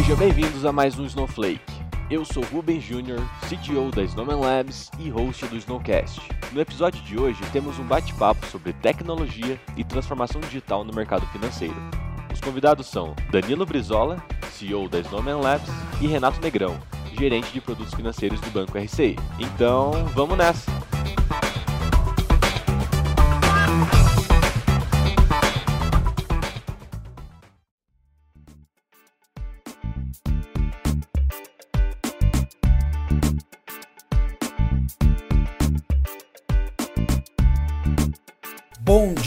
Sejam bem-vindos a mais um Snowflake. Eu sou Ruben Jr., CTO da Snowman Labs e host do Snowcast. No episódio de hoje temos um bate-papo sobre tecnologia e transformação digital no mercado financeiro. Os convidados são Danilo Brizola, CEO da Snowman Labs, e Renato Negrão, gerente de produtos financeiros do Banco RCI. Então, vamos nessa! Bom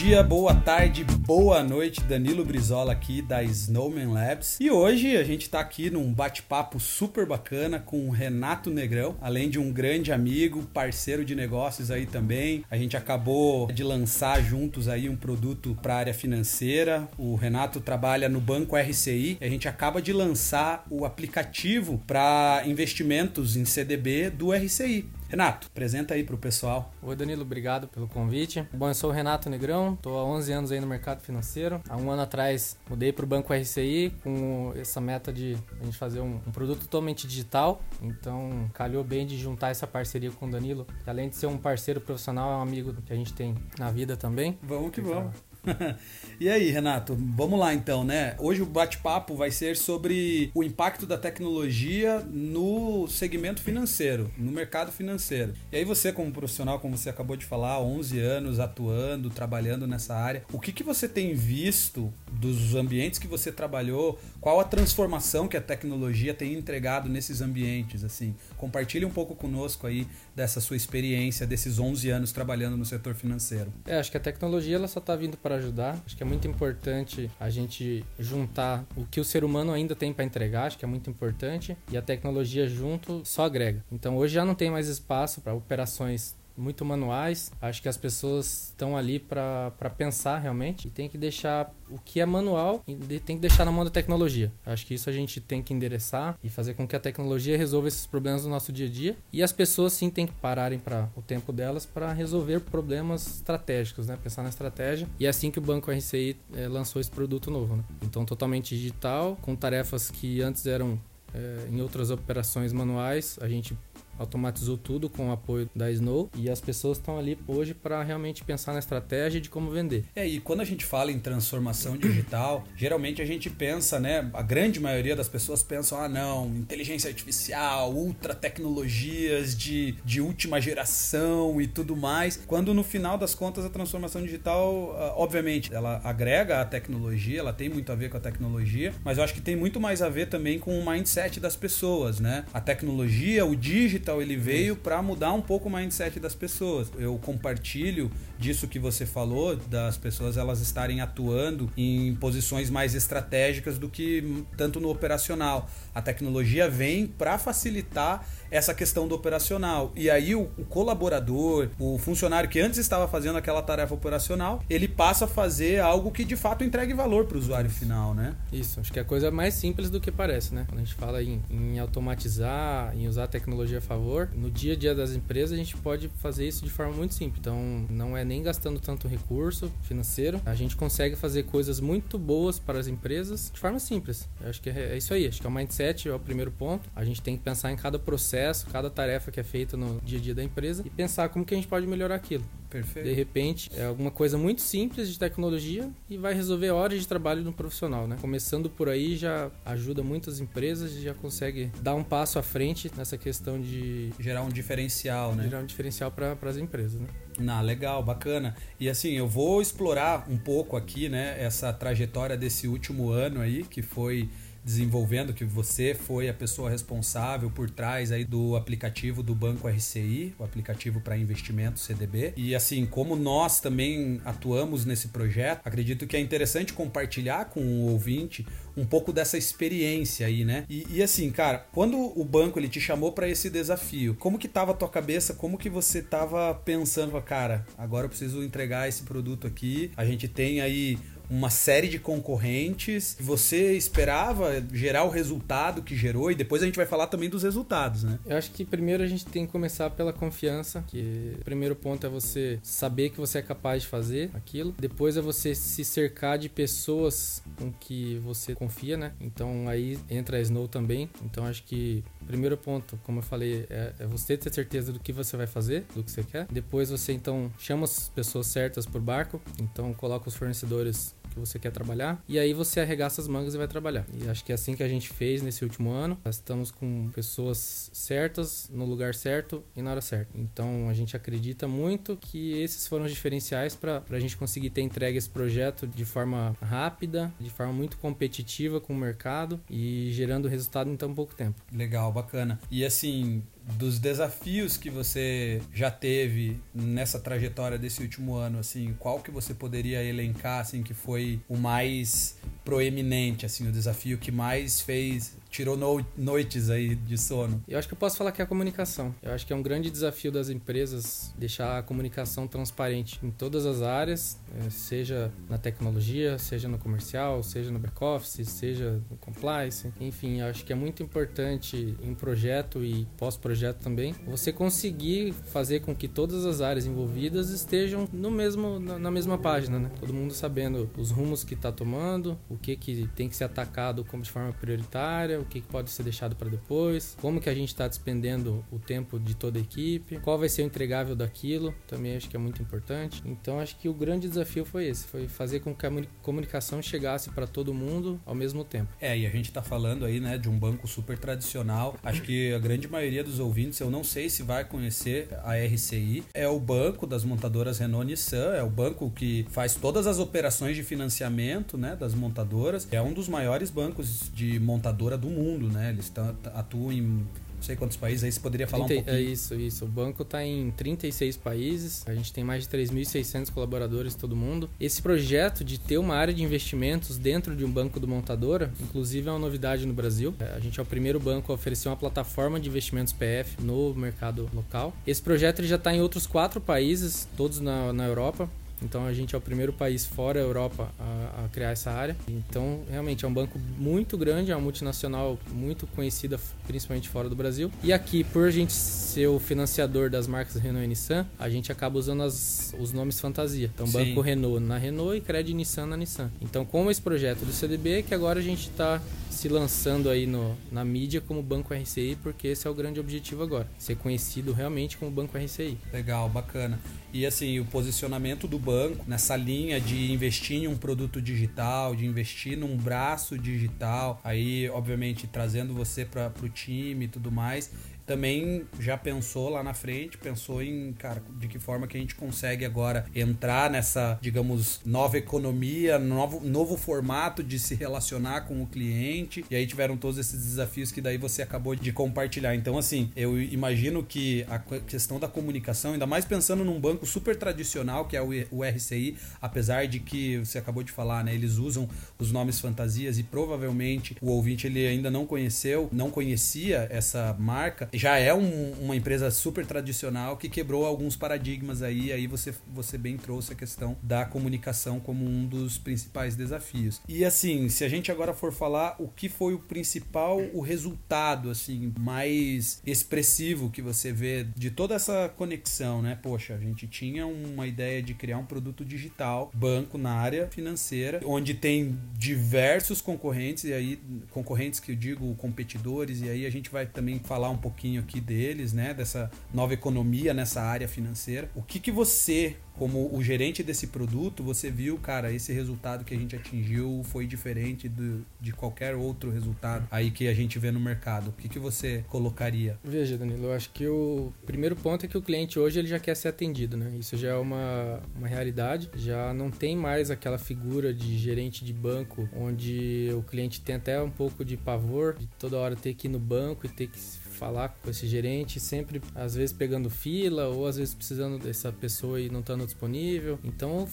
dia, boa tarde, boa noite, Danilo Brizola aqui da Snowman Labs. E hoje a gente está aqui num bate-papo super bacana com o Renato Negrão, além de um grande amigo, parceiro de negócios aí também. A gente acabou de lançar juntos aí um produto para área financeira. O Renato trabalha no Banco RCI. A gente acaba de lançar o aplicativo para investimentos em CDB do RCI. Renato, apresenta aí para o pessoal. Oi Danilo, obrigado pelo convite. Bom, eu sou o Renato Negrão, estou há 11 anos aí no mercado financeiro. Há um ano atrás mudei para o Banco RCI com essa meta de a gente fazer um, um, produto totalmente digital. Então calhou bem de juntar essa parceria com o Danilo, que além de ser um parceiro profissional, é um amigo que a gente tem na vida também. Vamos que vamos. e aí, Renato, vamos lá então, né? Hoje o bate-papo vai ser sobre o impacto da tecnologia no segmento financeiro, no mercado financeiro. E aí você, como profissional, como você acabou de falar, 11 anos atuando, trabalhando nessa área, o que, que você tem visto dos ambientes que você trabalhou? Qual a transformação que a tecnologia tem entregado nesses ambientes? Assim, compartilhe um pouco conosco aí dessa sua experiência, desses 11 anos trabalhando no setor financeiro. É, acho que a tecnologia ela só está vindo para ajudar. Acho que é muito importante a gente juntar o que o ser humano ainda tem para entregar, acho que é muito importante, e a tecnologia junto só agrega. Então hoje já não tem mais espaço para operações muito manuais. Acho que as pessoas estão ali para pensar realmente e tem que deixar o que é manual e tem que deixar na mão da tecnologia. Acho que isso a gente tem que endereçar e fazer com que a tecnologia resolva esses problemas do nosso dia a dia e as pessoas sim têm que pararem para o tempo delas para resolver problemas estratégicos, né? Pensar na estratégia e é assim que o Banco RCI é, lançou esse produto novo, né? Então totalmente digital, com tarefas que antes eram é, em outras operações manuais, a gente automatizou tudo com o apoio da Snow e as pessoas estão ali hoje para realmente pensar na estratégia de como vender. É, e quando a gente fala em transformação digital, geralmente a gente pensa, né, a grande maioria das pessoas pensam, ah não, inteligência artificial, ultra tecnologias de, de última geração e tudo mais, quando no final das contas a transformação digital, ah, obviamente, ela agrega a tecnologia, ela tem muito a ver com a tecnologia, mas eu acho que tem muito mais a ver também com o mindset das pessoas, né? A tecnologia, o digital digital ele veio para mudar um pouco o mindset das pessoas. Eu compartilho disso que você falou, das pessoas elas estarem atuando em posições mais estratégicas do que tanto no operacional. A tecnologia vem para facilitar essa questão do operacional. E aí o, o, colaborador, o funcionário que antes estava fazendo aquela tarefa operacional, ele passa a fazer algo que de fato entregue valor para o usuário final, né? Isso, acho que é a coisa mais simples do que parece, né? Quando a gente fala em, em automatizar, em usar a tecnologia favor, no dia a dia das empresas a gente pode fazer isso de forma muito simples. Então não é nem gastando tanto recurso financeiro, a gente consegue fazer coisas muito boas para as empresas de forma simples. Eu acho que é, é isso aí, acho que é o mindset, é o primeiro ponto. A gente tem que pensar em cada processo processo, cada tarefa que é feita no dia a dia da empresa e pensar como que a gente pode melhorar aquilo. Perfeito. De repente, é alguma coisa muito simples de tecnologia e vai resolver horas de trabalho no profissional, né? Começando por aí já ajuda muitas empresas e já consegue dar um passo à frente nessa questão de gerar um diferencial, né? Gerar um diferencial para as empresas, né? Ah, legal, bacana. E assim, eu vou explorar um pouco aqui, né, essa trajetória desse último ano aí, que foi desenvolvendo, que você foi a pessoa responsável por trás aí do aplicativo do Banco RCI, o aplicativo para investimento CDB. E assim, como nós também atuamos nesse projeto, acredito que é interessante compartilhar com o ouvinte um pouco dessa experiência aí, né? E, e assim, cara, quando o banco ele te chamou para esse desafio, como que tava a tua cabeça? Como que você tava pensando, cara, agora eu preciso entregar esse produto aqui. A gente tem aí uma série de concorrentes. Você esperava gerar o resultado que gerou e depois a gente vai falar também dos resultados, né? Eu acho que primeiro a gente tem que começar pela confiança, que o primeiro ponto é você saber que você é capaz de fazer aquilo. Depois é você se cercar de pessoas com que você confia, né? Então aí entra a Snow também. Então acho que Primeiro ponto, como eu falei, é, é, você ter certeza do que você vai fazer, do que você quer. Depois você então chama as pessoas certas por barco, então coloca os fornecedores que você quer trabalhar. E aí você arregaça as mangas e vai trabalhar. E acho que é assim que a gente fez nesse último ano. Nós estamos com pessoas certas, no lugar certo e na hora certa. Então a gente acredita muito que esses foram os diferenciais para a gente conseguir ter entregue esse projeto de forma rápida, de forma muito competitiva com o mercado e gerando resultado em tão pouco tempo. Legal, bacana. E assim, dos desafios que você já teve nessa trajetória desse último ano, assim, qual que você poderia elencar, assim, que foi o mais proeminente, assim, o desafio que mais fez tirou no, noites aí de sono? Eu acho que eu posso falar que é a comunicação. Eu acho que é um grande desafio das empresas deixar a comunicação transparente em todas as áreas, eh, seja na tecnologia, seja no comercial, seja no back-office, seja no compliance. Enfim, eu acho que é muito importante em projeto e pós-projeto também, você conseguir fazer com que todas as áreas envolvidas estejam no mesmo, na mesma página, né? Todo mundo sabendo os rumos que está tomando, o que, que tem que ser atacado como de forma prioritária, o que pode ser deixado para depois, como que a gente está despendendo o tempo de toda a equipe, qual vai ser o entregável daquilo, também acho que é muito importante. Então acho que o grande desafio foi esse, foi fazer com que a comunicação chegasse para todo mundo ao mesmo tempo. É, e a gente está falando aí, né, de um banco super tradicional. Acho que a grande maioria dos ouvintes, eu não sei se vai conhecer a RCI, é o banco das montadoras Renault Nissan, é o banco que faz todas as operações de financiamento, né, das montadoras. É um dos maiores bancos de montadora do mundo, né? Eles atuam em não sei quantos países, aí você poderia falar 30, um pouquinho. É isso, isso. O banco está em 36 países, a gente tem mais de 3.600 colaboradores em todo mundo. Esse projeto de ter uma área de investimentos dentro de um banco do montadora, inclusive é uma novidade no Brasil. É, a gente é o primeiro banco a oferecer uma plataforma de investimentos PF no mercado local. Esse projeto ele já está em outros quatro países, todos na, na Europa. Então a gente é o primeiro país fora a Europa a, a, criar essa área. Então realmente é um banco muito grande, é uma multinacional muito conhecida, principalmente fora do Brasil. E aqui, por a gente ser o financiador das marcas Renault e Nissan, a gente acaba usando as, os nomes fantasia. Então Sim. banco Renault na Renault e Credit Nissan na Nissan. Então com esse projeto do CDB que agora a gente está se lançando aí no, na mídia como Banco RCI, porque esse é o grande objetivo agora, ser conhecido realmente como Banco RCI. Legal, bacana. E assim, o posicionamento do banco nessa linha de investir em um produto digital, de investir num braço digital, aí obviamente trazendo você para o time e tudo mais, também já pensou lá na frente, pensou em, cara, de que forma que a gente consegue agora entrar nessa, digamos, nova economia, novo, novo formato de se relacionar com o cliente. E aí tiveram todos esses desafios que daí você acabou de compartilhar. Então, assim, eu imagino que a questão da comunicação, ainda mais pensando num banco super tradicional, que é o RCI, apesar de que você acabou de falar, né? Eles usam os nomes fantasias e provavelmente o ouvinte ele ainda não conheceu, não conhecia essa marca já é um, uma empresa super tradicional que quebrou alguns paradigmas aí. Aí você, você bem trouxe a questão da comunicação como um dos principais desafios. E assim, se a gente agora for falar o que foi o principal, o resultado assim mais expressivo que você vê de toda essa conexão, né? Poxa, a gente tinha uma ideia de criar um produto digital, banco na área financeira, onde tem diversos concorrentes e aí concorrentes que eu digo competidores e aí a gente vai também falar um pouquinho pouquinho aqui deles, né? Dessa nova economia nessa área financeira. O que, que você como o gerente desse produto, você viu, cara, esse resultado que a gente atingiu foi diferente do, de qualquer outro resultado aí que a gente vê no mercado. O que, que você colocaria? Veja, Danilo, eu acho que o primeiro ponto é que o cliente hoje ele já quer ser atendido, né? Isso já é uma, uma realidade. Já não tem mais aquela figura de gerente de banco onde o cliente tem até um pouco de pavor de toda hora ter que ir no banco e ter que falar com esse gerente, sempre às vezes pegando fila ou às vezes precisando dessa pessoa e não estando disponível. Então,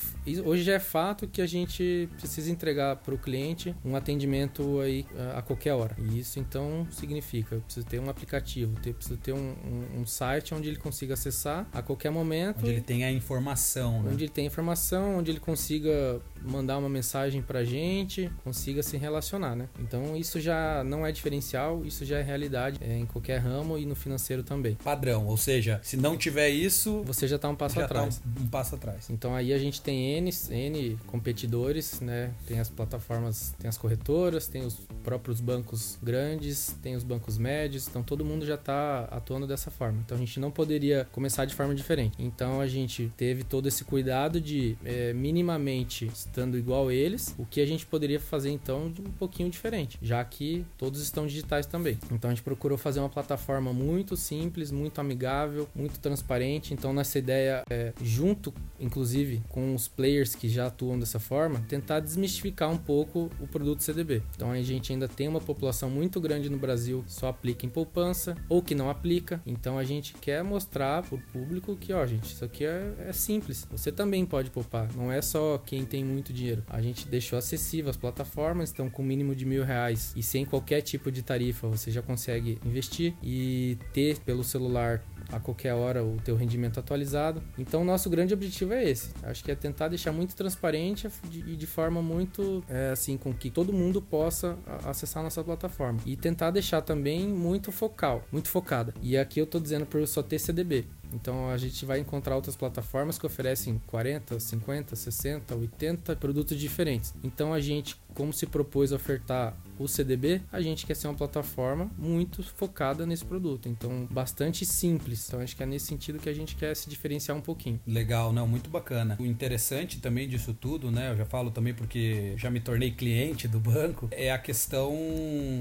hoje já é fato que a gente precisa entregar para o cliente um atendimento aí a qualquer hora. E isso então significa, eu preciso ter um aplicativo, eu preciso ter um, um, um site onde ele consiga acessar a qualquer momento. Onde ele tenha a informação, né? Onde ele tenha informação, onde ele consiga mandar uma mensagem para a gente, consiga se relacionar, né? Então isso já não é diferencial, isso já é realidade é, em qualquer ramo e no financeiro também. Padrão, ou seja, se não tiver isso, você já está um passo atrás. Tá um, um, passo atrás. Então aí a gente tem N, N competidores, né? Tem as plataformas, tem as corretoras, tem os próprios bancos grandes, tem os bancos médios, então todo mundo já está atuando dessa forma. Então a gente não poderia começar de forma diferente. Então a gente teve todo esse cuidado de é, minimamente estando igual eles, o que a gente poderia fazer então de um pouquinho diferente, já que todos estão digitais também. Então a gente procurou fazer uma plataforma muito simples, muito amigável, muito transparente. Então nossa ideia é, junto, inclusive, com os players que já atuam dessa forma, tentar desmistificar um pouco o produto CDB. Então a gente ainda tem uma população muito grande no Brasil que só aplica em poupança ou que não aplica. Então a gente quer mostrar para o público que, ó, gente, isso aqui é, é simples. Você também pode poupar. Não é só quem tem muito muito dinheiro. A gente deixou acessível as plataformas, estão com mínimo de mil reais e sem qualquer tipo de tarifa você já consegue investir e ter pelo celular a qualquer hora o teu rendimento atualizado. Então, nosso grande objetivo é esse. Acho que é tentar deixar muito transparente e de, forma muito é, assim com que todo mundo possa acessar a nossa plataforma e tentar deixar também muito focal, muito focada. E aqui eu estou dizendo por só ter CDB. Então a gente vai encontrar outras plataformas que oferecem 40, 50, 60, 80 produtos diferentes. Então a gente, como se propôs a ofertar o CDB, a gente quer ser uma plataforma muito focada nesse produto. Então, bastante simples. Então, acho que é nesse sentido que a gente quer se diferenciar um pouquinho. Legal, não, muito bacana. O interessante também disso tudo, né? Eu já falo também porque já me tornei cliente do banco, é a questão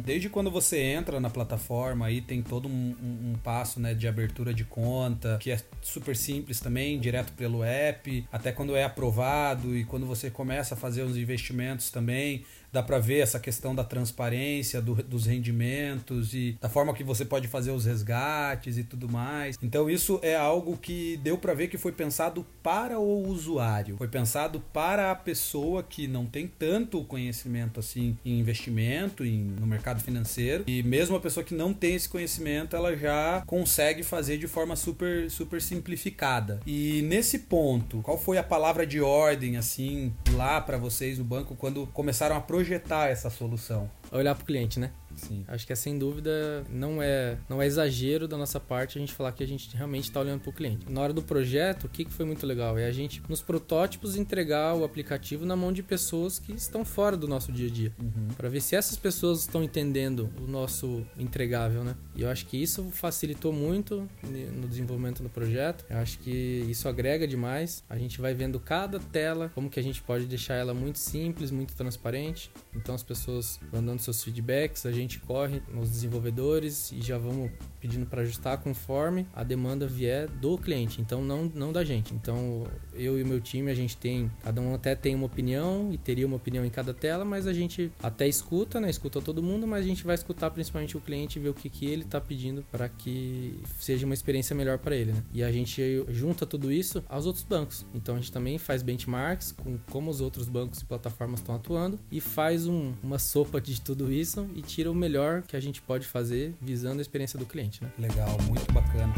desde quando você entra na plataforma aí tem todo um, um, um passo, né, de abertura de conta, que é super simples também, direto pelo app, até quando é aprovado e quando você começa a fazer os investimentos também, dá para ver essa questão da transparência, do, dos rendimentos e da forma que você pode fazer os resgates e tudo mais. Então isso é algo que deu para ver que foi pensado para o usuário, foi pensado para a pessoa que não tem tanto conhecimento assim em investimento, em, no mercado financeiro e mesmo a pessoa que não tem esse conhecimento, ela já consegue fazer de forma super super simplificada. E nesse ponto, qual foi a palavra de ordem assim lá para vocês no banco quando começaram a projetar essa solução. Olhar para o cliente, né? Sim. Acho que é sem dúvida não é não é exagero da nossa parte a gente falar que a gente realmente está olhando para o cliente. Na hora do projeto, o que, que foi muito legal é a gente nos protótipos entregar o aplicativo na mão de pessoas que estão fora do nosso dia a dia, uhum. para ver se essas pessoas estão entendendo o nosso entregável, né? E eu acho que isso facilitou muito no desenvolvimento do projeto. Eu acho que isso agrega demais. A gente vai vendo cada tela, como que a gente pode deixar ela muito simples, muito transparente. Então as pessoas mandando seus feedbacks, a gente corre nos desenvolvedores e já vamos pedindo para ajustar conforme a demanda vier do cliente, então não, não da gente. Então eu e o meu time, a gente tem, cada um até tem uma opinião e teria uma opinião em cada tela, mas a gente até escuta, né? Escuta todo mundo, mas a gente vai escutar principalmente o cliente e ver o que, que ele está pedindo para que seja uma experiência melhor para ele, né? E a gente junta tudo isso aos outros bancos. Então a gente também faz benchmarks com como os outros bancos e plataformas estão atuando e faz um, uma sopa de tudo isso e tira o melhor que a gente pode fazer visando a experiência do cliente, né? Legal, muito bacana.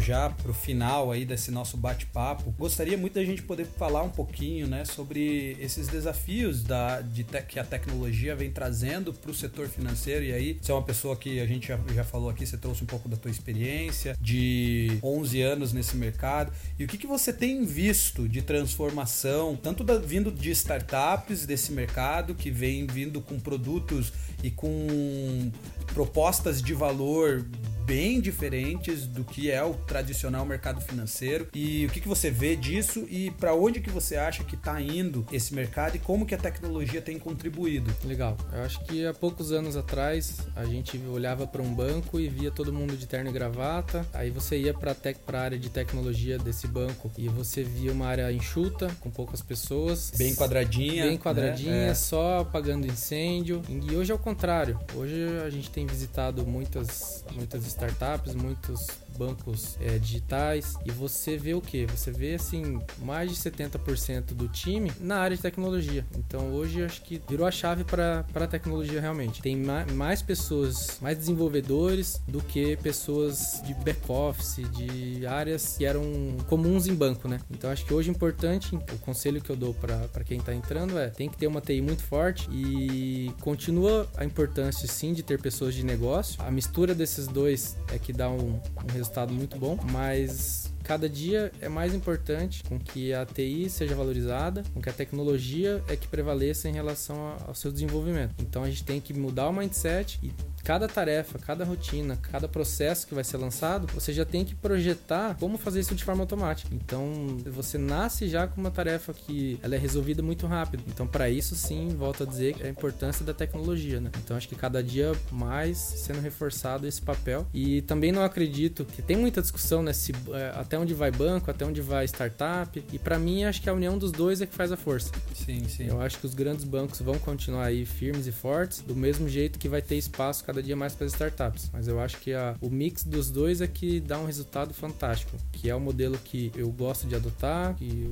Já pro final aí desse nosso bate-papo, gostaria muito da gente poder falar um pouquinho, né, sobre esses desafios da, de te, que a tecnologia vem trazendo para o setor financeiro. E aí, você é uma pessoa que a gente já, já falou aqui, você trouxe um pouco da tua experiência de 11 anos nesse mercado. E o que, que você tem visto de transformação, tanto da, vindo de startups desse mercado, que vem vindo com produtos e com propostas de valor bem diferentes do que é o tradicional mercado financeiro. E o que, que você vê disso e para onde que você acha que está indo esse mercado e como que a tecnologia tem contribuído? Legal. Eu acho que há poucos anos atrás a gente olhava para um banco e via todo mundo de terno e gravata. Aí você ia para a área de tecnologia desse banco e você via uma área enxuta, com poucas pessoas. Bem quadradinha. Bem quadradinha, né? é. só apagando incêndio. E hoje é o contrário. Hoje a gente tem visitado muitas, muitas startups, muitos bancos é, digitais e você vê o que? Você vê assim mais de 70% do time na área de tecnologia. Então hoje acho que virou a chave para a tecnologia realmente. Tem ma mais pessoas, mais desenvolvedores do que pessoas de back office, de áreas que eram comuns em banco, né? Então acho que hoje é importante, o conselho que eu dou para quem está entrando é tem que ter uma TI muito forte e continua a importância sim de ter pessoas de negócio. A mistura desses dois é que dá um, um resultado muito bom, mas cada dia é mais importante com que a TI seja valorizada, com que a tecnologia é que prevaleça em relação ao seu desenvolvimento. Então a gente tem que mudar o mindset e cada tarefa, cada rotina, cada processo que vai ser lançado, você já tem que projetar como fazer isso de forma automática. Então, você nasce já com uma tarefa que ela é resolvida muito rápido. Então, para isso sim, volto a dizer a importância da tecnologia, né? Então, acho que cada dia mais sendo reforçado esse papel. E também não acredito que tem muita discussão nesse né, é, até onde vai banco, até onde vai startup. E para mim, acho que a união dos dois é que faz a força. Sim, sim. Eu acho que os grandes bancos vão continuar aí firmes e fortes, do mesmo jeito que vai ter espaço cada cada dia mais para as startups. Mas eu acho que a, o mix dos dois é que dá um resultado fantástico, que é o modelo que eu gosto de adotar, que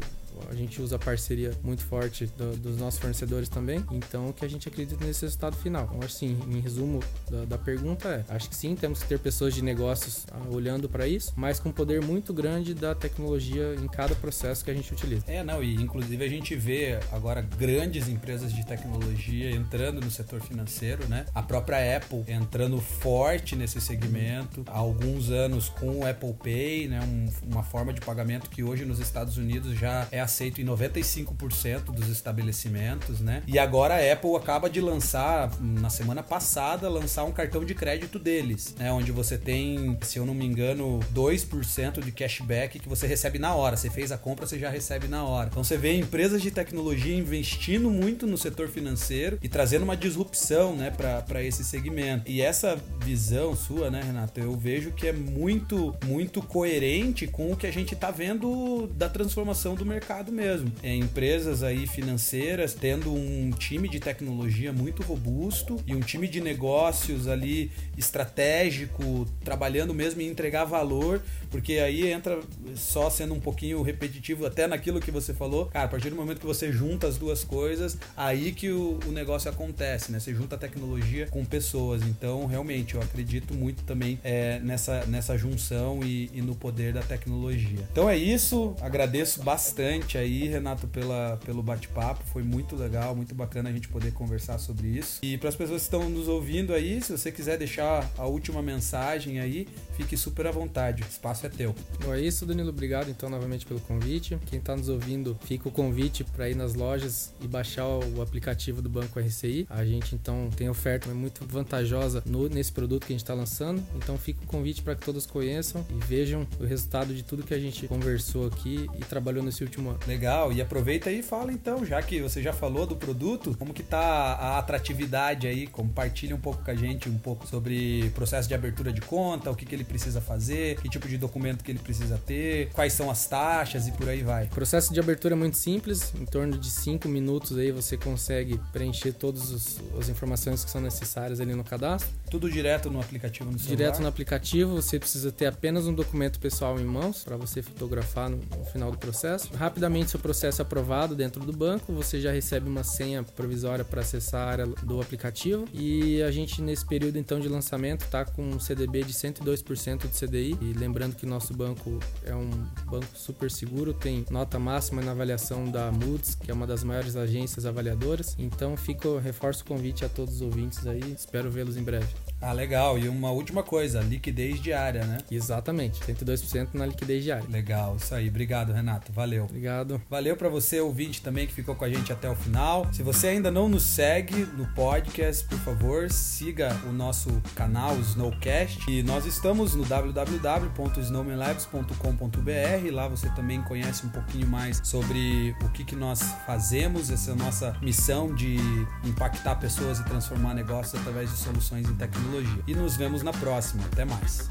a gente usa parceria muito forte do, dos nossos fornecedores também, então que a gente acredita nesse resultado final. Então, assim, em resumo da, da, pergunta é, acho que sim, temos que ter pessoas de negócios ah, olhando para isso, mas com poder muito grande da tecnologia em cada processo que a gente utiliza. É, não, e inclusive a gente vê agora grandes empresas de tecnologia entrando no setor financeiro, né? A própria Apple entrando forte nesse segmento, há alguns anos com o Apple Pay, né? Um, uma forma de pagamento que hoje nos Estados Unidos já é aceito em 95% dos estabelecimentos, né? E agora a Apple acaba de lançar, na semana passada, lançar um cartão de crédito deles, né? Onde você tem, se eu não me engano, 2% de cashback que você recebe na hora. Você fez a compra, você já recebe na hora. Então você vê empresas de tecnologia investindo muito no setor financeiro e trazendo uma disrupção, né, para esse segmento. E essa visão sua, né, Renato, eu vejo que é muito, muito coerente com o que a gente está vendo da transformação do mercado mercado mesmo. É, empresas aí financeiras tendo um time de tecnologia muito robusto e um time de negócios ali estratégico, trabalhando mesmo em entregar valor, porque aí entra só sendo um pouquinho repetitivo até naquilo que você falou. Cara, a partir do momento que você junta as duas coisas, aí que o, o negócio acontece, né? Você junta a tecnologia com pessoas. Então, realmente, eu acredito muito também é, nessa, nessa junção e, e no poder da tecnologia. Então é isso, agradeço bastante aí, Renato, pela, pelo bate-papo. Foi muito legal, muito bacana a gente poder conversar sobre isso. E para as pessoas que estão nos ouvindo aí, se você quiser deixar a última mensagem aí, fique super à vontade. O espaço é teu. Bom, é isso, Danilo. Obrigado então novamente pelo convite. Quem está nos ouvindo, fica o convite para ir nas lojas e baixar o aplicativo do Banco RCI. A gente então tem oferta muito vantajosa no, nesse produto que a gente está lançando. Então fica o convite para que todos conheçam e vejam o resultado de tudo que a gente conversou aqui e trabalhou nesse último ano. Legal. E aproveita aí e fala então, já que você já falou do produto, como que tá a atratividade aí? Compartilha um pouco com a gente um pouco sobre processo de abertura de conta, o que, que ele precisa fazer, que tipo de documento que ele precisa ter, quais são as taxas e por aí vai. O processo de abertura é muito simples, em torno de 5 minutos aí você consegue preencher todas as informações que são necessárias ali no cadastro. Tudo direto no aplicativo no celular? Direto no aplicativo, você precisa ter apenas um documento pessoal em mãos para você fotografar no, no final do processo. Rapidamente rapidamente seu processo aprovado dentro do banco, você já recebe uma senha provisória para acessar a área do aplicativo e a gente nesse período então de lançamento está com um CDB de 102% de CDI e lembrando que nosso banco é um banco super seguro, tem nota máxima na avaliação da Moody's, que é uma das maiores agências avaliadoras. Então fico reforço o convite a todos os ouvintes aí, espero vê-los em breve. Ah, legal. E uma última coisa, liquidez diária, né? Exatamente, 102% na liquidez diária. Legal, isso aí. Obrigado, Renato. Valeu. Obrigado. Valeu para você, ouvinte, também que ficou com a gente até o final. Se você ainda não nos segue no podcast, por favor, siga o nosso canal Snowcast. E nós estamos no www.snowmanlabs.com.br. Lá você também conhece um pouquinho mais sobre o que, que nós fazemos, essa nossa missão de impactar pessoas e transformar negócios através de soluções em tecnologia. E nos vemos na próxima. Até mais.